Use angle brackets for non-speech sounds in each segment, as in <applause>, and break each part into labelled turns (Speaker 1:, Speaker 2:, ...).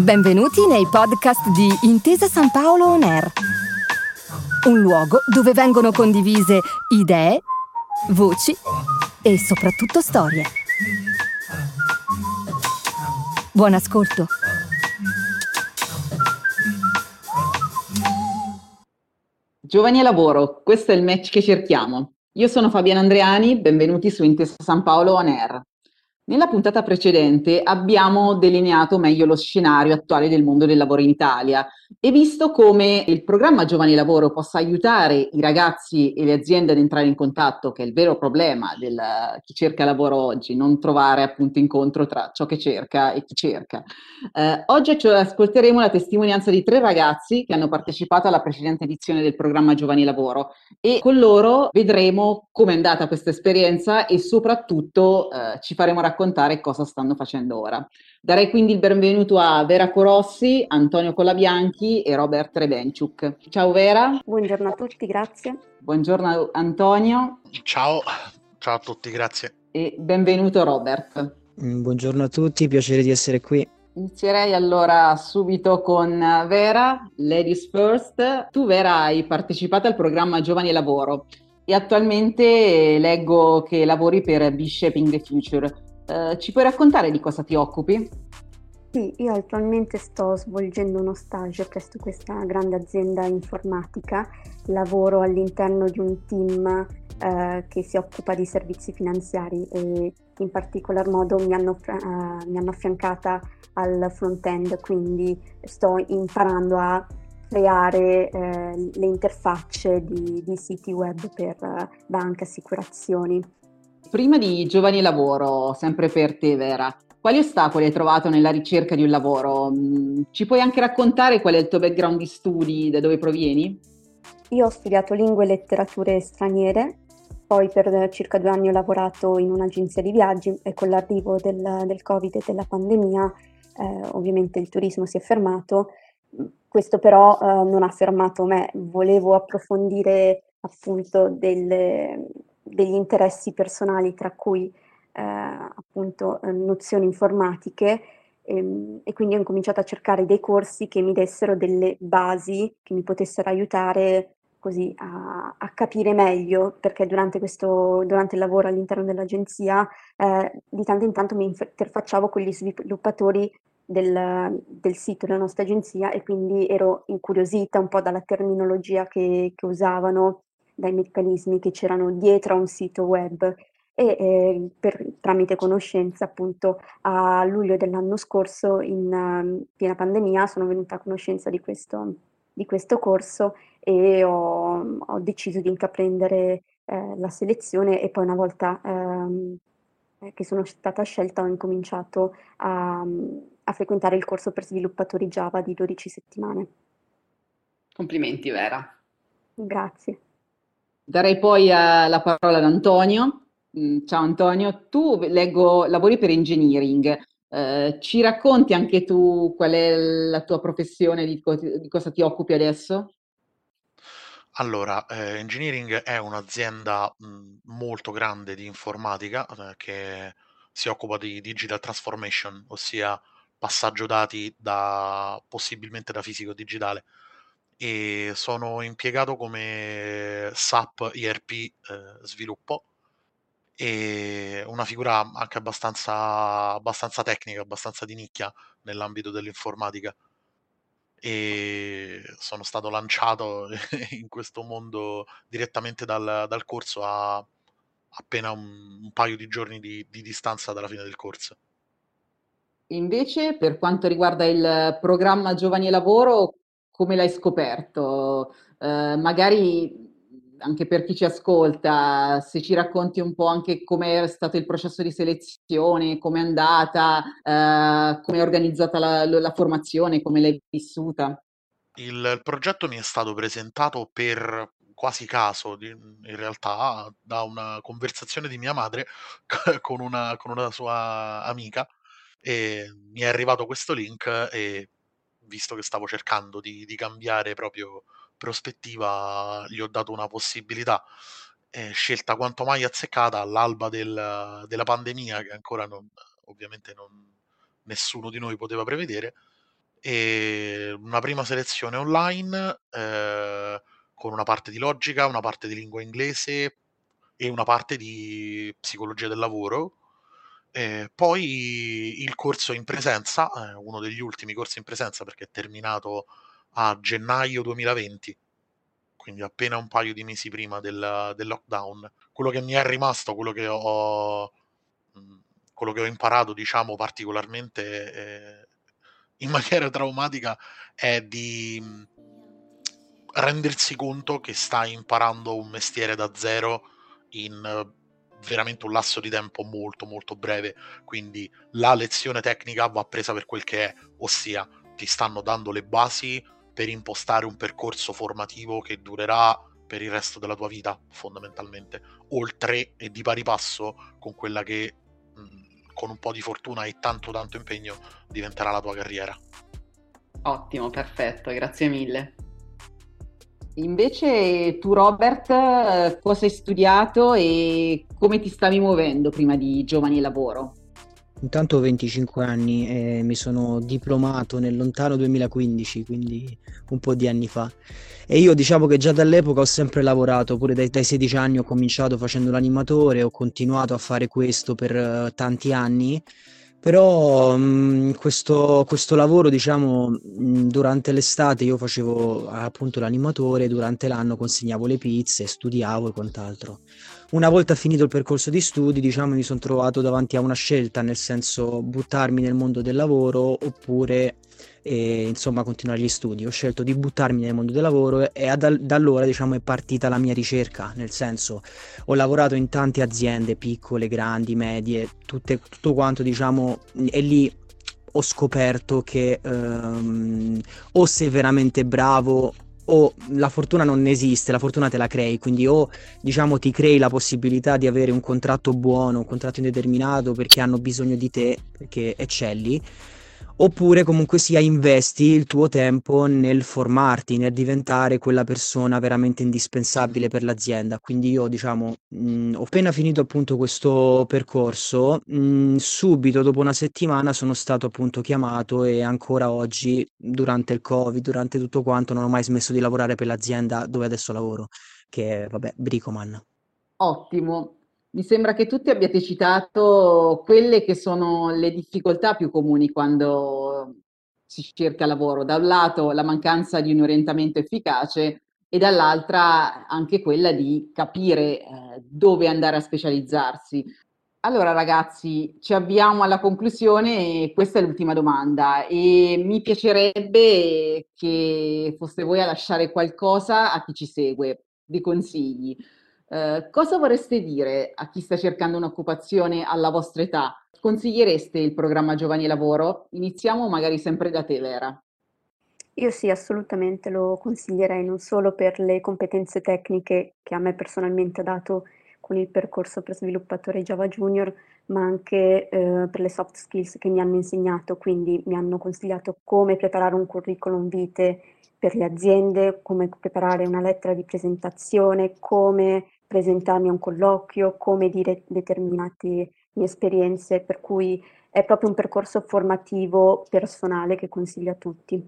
Speaker 1: Benvenuti nei podcast di Intesa San Paolo On Air, un luogo dove vengono condivise idee, voci e soprattutto storie. Buon ascolto.
Speaker 2: Giovani e lavoro, questo è il match che cerchiamo. Io sono Fabiana Andreani, benvenuti su Intesa San Paolo On Air. Nella puntata precedente abbiamo delineato meglio lo scenario attuale del mondo del lavoro in Italia e visto come il programma Giovani Lavoro possa aiutare i ragazzi e le aziende ad entrare in contatto, che è il vero problema di chi cerca lavoro oggi, non trovare appunto incontro tra ciò che cerca e chi cerca. Eh, oggi ascolteremo la testimonianza di tre ragazzi che hanno partecipato alla precedente edizione del programma Giovani Lavoro e con loro vedremo come è andata questa esperienza e soprattutto eh, ci faremo raccontare cosa stanno facendo ora. Darei quindi il benvenuto a Vera Corossi, Antonio Colabianchi e Robert Rebenciuk. Ciao Vera.
Speaker 3: Buongiorno a tutti, grazie.
Speaker 2: Buongiorno Antonio.
Speaker 4: Ciao, ciao a tutti, grazie.
Speaker 2: E benvenuto Robert.
Speaker 5: Mm, buongiorno a tutti, piacere di essere qui.
Speaker 2: Inizierei allora subito con Vera, Ladies First. Tu Vera hai partecipato al programma Giovani e Lavoro e attualmente leggo che lavori per Be Shaping the Future. Eh, ci puoi raccontare di cosa ti occupi?
Speaker 3: Sì, io attualmente sto svolgendo uno stage presso questa grande azienda informatica, lavoro all'interno di un team eh, che si occupa di servizi finanziari e in particolar modo mi hanno, uh, mi hanno affiancata al front-end, quindi sto imparando a creare eh, le interfacce di, di, siti web per uh, banche, assicurazioni.
Speaker 2: Prima di Giovani Lavoro, sempre per te Vera, quali ostacoli hai trovato nella ricerca di un lavoro? Mm, ci puoi anche raccontare qual è il tuo background di studi, da dove provieni?
Speaker 3: Io ho studiato lingue e letterature straniere, poi per circa due anni ho lavorato in un'agenzia di viaggi e con l'arrivo del, del Covid e della pandemia eh, ovviamente il turismo si è fermato. Questo però eh, non ha fermato me, volevo approfondire appunto delle, degli interessi personali, tra cui eh, appunto eh, nozioni informatiche ehm, e quindi ho incominciato a cercare dei corsi che mi dessero delle basi che mi potessero aiutare così a, a capire meglio, perché durante, questo, durante il lavoro all'interno dell'agenzia eh, di tanto in tanto mi interfacciavo con gli sviluppatori del, del, sito della nostra agenzia e quindi ero incuriosita un po' dalla terminologia che, che usavano dai meccanismi che c'erano dietro a un sito web e eh, per, tramite conoscenza appunto a luglio dell'anno scorso in uh, piena pandemia sono venuta a conoscenza di questo, di questo corso e ho, ho, deciso di intraprendere eh, la selezione e poi una volta ehm, che sono stata scelta ho incominciato a, a frequentare il corso per sviluppatori Java di 12 settimane.
Speaker 2: Complimenti Vera.
Speaker 3: Grazie.
Speaker 2: Darei poi uh, la parola ad Antonio. Mm, ciao Antonio, tu leggo lavori per engineering. Uh, ci racconti anche tu qual è la tua professione, di, co- di cosa ti occupi adesso?
Speaker 4: Allora, eh, Engineering è un'azienda mh, mm, molto grande di informatica eh, che si occupa di digital transformation, ossia passaggio dati da possibilmente da fisico digitale e sono impiegato come SAP ERP eh, sviluppo e una figura anche abbastanza, abbastanza tecnica, abbastanza di nicchia nell'ambito dell'informatica. E sono stato lanciato <laughs> in questo mondo direttamente dal, dal corso a appena un, un, paio di giorni di, di distanza dalla fine del corso.
Speaker 2: Invece, per quanto riguarda il programma Giovani e Lavoro, come l'hai scoperto? Eh, magari anche per chi ci ascolta, se ci racconti un po' anche com'è stato il processo di selezione, com'è andata, eh, come è organizzata la, la, formazione, come l'hai vissuta.
Speaker 4: Il, progetto mi è stato presentato per quasi caso, in realtà, da una conversazione di mia madre <laughs> con una, con una sua amica e mi è arrivato questo link e visto che stavo cercando di, di cambiare proprio prospettiva, gli ho dato una possibilità. Eh, scelta quanto mai azzeccata all'alba del, della pandemia, che ancora non, ovviamente non, nessuno di noi poteva prevedere. e una prima selezione online eh, con una parte di logica, una parte di lingua inglese e una parte di psicologia del lavoro. Eh, poi il corso in presenza, eh, uno degli ultimi corsi in presenza perché è terminato a gennaio 2020, quindi appena un paio di mesi prima del, del lockdown. Quello che mi è rimasto, quello che ho, mm, quello che ho imparato, diciamo, particolarmente eh, in maniera traumatica è di mm, rendersi conto che stai imparando un mestiere da zero in veramente un lasso di tempo molto molto breve quindi la lezione tecnica va presa per quel che è ossia ti stanno dando le basi per impostare un percorso formativo che durerà per il resto della tua vita fondamentalmente oltre e di pari passo con quella che con un po' di fortuna e tanto tanto impegno diventerà la tua carriera.
Speaker 2: Ottimo, perfetto, grazie mille. Invece tu Robert, cosa hai studiato e come ti stavi muovendo prima di Giovani e Lavoro?
Speaker 5: Intanto ho 25 anni e mi sono diplomato nel lontano 2015, quindi un po' di anni fa. E io diciamo che già dall'epoca ho sempre lavorato, pure dai, dai 16 anni ho cominciato facendo l'animatore, ho continuato a fare questo per uh, tanti anni però mh, mm, questo, questo, lavoro, diciamo, mh, mm, durante l'estate io facevo appunto l'animatore, durante l'anno consegnavo le pizze, studiavo e quant'altro. Una volta finito il percorso di studi, diciamo, mi sono trovato davanti a una scelta, nel senso buttarmi nel mondo del lavoro oppure e insomma continuare gli studi. Ho scelto di buttarmi nel mondo del lavoro e da, da allora diciamo è partita la mia ricerca, nel senso ho lavorato in tante aziende piccole, grandi, medie, tutte, tutto quanto diciamo e lì ho scoperto che um, o sei veramente bravo o la fortuna non esiste, la fortuna te la crei, quindi o diciamo ti crei la possibilità di avere un contratto buono, un contratto indeterminato perché hanno bisogno di te, perché eccelli, oppure comunque sia investi il tuo tempo nel formarti, nel diventare quella persona veramente indispensabile per l'azienda. Quindi io, diciamo, mh, ho appena finito appunto questo percorso, mh, subito dopo una settimana sono stato appunto chiamato e ancora oggi, durante il Covid, durante tutto quanto, non ho mai smesso di lavorare per l'azienda dove adesso lavoro, che è, vabbè, Bricoman.
Speaker 2: Ottimo, mi sembra che tutti abbiate citato quelle che sono le difficoltà più comuni quando si cerca lavoro. Da un lato la mancanza di un orientamento efficace e dall'altra anche quella di capire eh, dove andare a specializzarsi. Allora ragazzi, ci avviamo alla conclusione e questa è l'ultima domanda e mi piacerebbe che foste voi a lasciare qualcosa a chi ci segue, dei consigli. Eh, cosa vorreste dire a chi sta cercando un'occupazione alla vostra età? Consigliereste il programma Giovani Lavoro? Iniziamo magari sempre da te, Vera.
Speaker 3: Io sì, assolutamente lo consiglierei non solo per le competenze tecniche che a me personalmente ha dato con il percorso per sviluppatore Java Junior, ma anche eh, per le soft skills che mi hanno insegnato, quindi mi hanno consigliato come preparare un curriculum vitae per le aziende, come preparare una lettera di presentazione, come presentarmi a un colloquio, come dire determinate mie esperienze, per cui è proprio un percorso formativo personale che consiglio a tutti.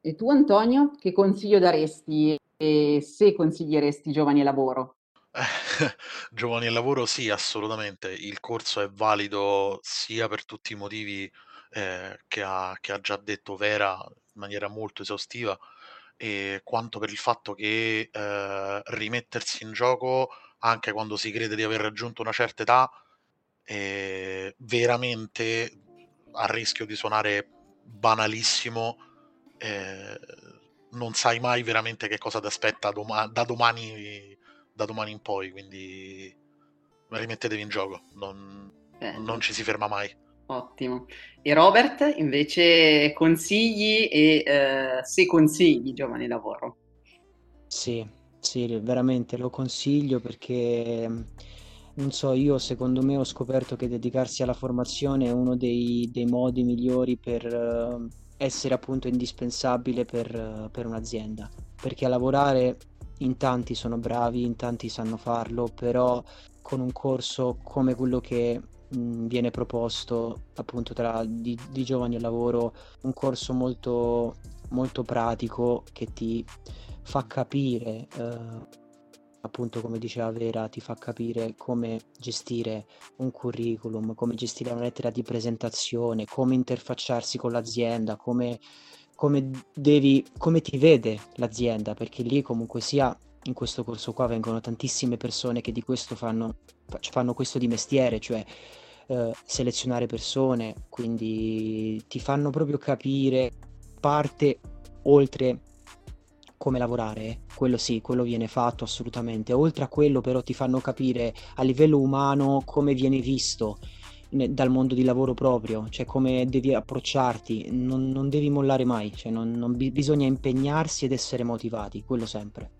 Speaker 2: E tu Antonio, che consiglio daresti e se consiglieresti giovani a lavoro? <laughs>
Speaker 4: giovani al lavoro sì, assolutamente. Il corso è valido sia per tutti i motivi eh, che, ha, che ha già detto Vera in maniera molto esaustiva, e quanto per il fatto che eh, rimettersi in gioco anche quando si crede di aver raggiunto una certa età è veramente a rischio di suonare banalissimo eh, non sai mai veramente che cosa ti aspetta doma- da, domani, da domani in poi quindi rimettetevi in gioco non, non ci si ferma mai
Speaker 2: Ottimo. E Robert, invece, consigli e eh, se consigli giovani lavoro?
Speaker 5: Sì, sì, veramente lo consiglio perché, non so, io secondo me ho scoperto che dedicarsi alla formazione è uno dei, dei modi migliori per uh, essere appunto indispensabile per, uh, per un'azienda. Perché a lavorare in tanti sono bravi, in tanti sanno farlo, però con un corso come quello che viene proposto appunto tra di, di, giovani al lavoro un corso molto, molto pratico che ti fa capire eh, appunto come diceva Vera, ti fa capire come gestire un curriculum, come gestire una lettera di presentazione, come interfacciarsi con l'azienda, come, come, devi, come ti vede l'azienda, perché lì comunque sia in questo corso qua vengono tantissime persone che di questo fanno, fanno questo di mestiere, cioè eh, selezionare persone, quindi ti fanno proprio capire parte oltre come lavorare, quello sì, quello viene fatto assolutamente. Oltre a quello però ti fanno capire a livello umano come viene visto dal mondo di lavoro proprio, cioè come devi approcciarti, non, non devi mollare mai, cioè non, non bisogna impegnarsi ed essere motivati, quello sempre.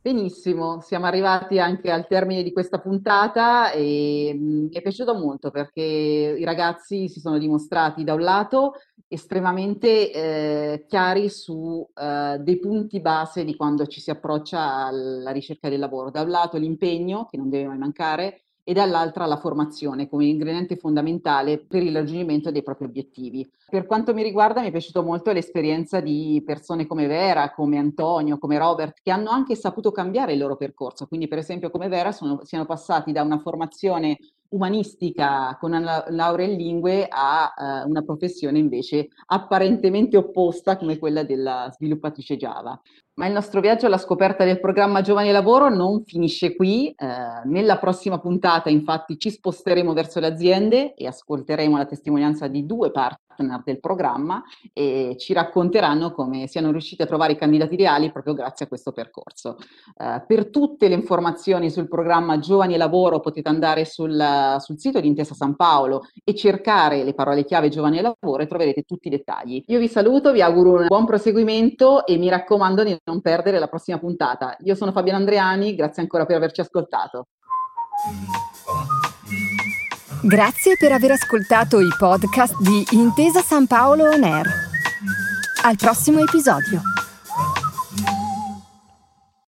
Speaker 2: Benissimo, siamo arrivati anche al termine di questa puntata e mm, mi è piaciuto molto perché i ragazzi si sono dimostrati da un lato estremamente eh, chiari su eh, dei punti base di quando ci si approccia alla ricerca del lavoro. Da un lato l'impegno, che non deve mai mancare, e dall'altra la formazione come ingrediente fondamentale per il raggiungimento dei propri obiettivi. Per quanto mi riguarda mi è piaciuta molto l'esperienza di persone come Vera, come Antonio, come Robert, che hanno anche saputo cambiare il loro percorso. Quindi per esempio come Vera sono, siano passati da una formazione umanistica con una laurea in lingue a uh, una professione invece apparentemente opposta come quella della sviluppatrice Java. Ma il nostro viaggio alla scoperta del programma Giovani Lavoro non finisce qui. Eh, nella prossima puntata, infatti, ci sposteremo verso le aziende e ascolteremo la testimonianza di due partner del programma e ci racconteranno come siano riusciti a trovare i candidati ideali proprio grazie a questo percorso. Eh, per tutte le informazioni sul programma Giovani Lavoro potete andare sul, sul sito di Intesa San Paolo e cercare le parole chiave Giovani Lavoro e troverete tutti i dettagli. Io vi saluto, vi auguro un buon proseguimento e mi raccomando di non perdere la prossima puntata. Io sono Fabiana Andreani, grazie ancora per averci ascoltato.
Speaker 1: Grazie per aver ascoltato i podcast di Intesa San Paolo On Air. Al prossimo episodio.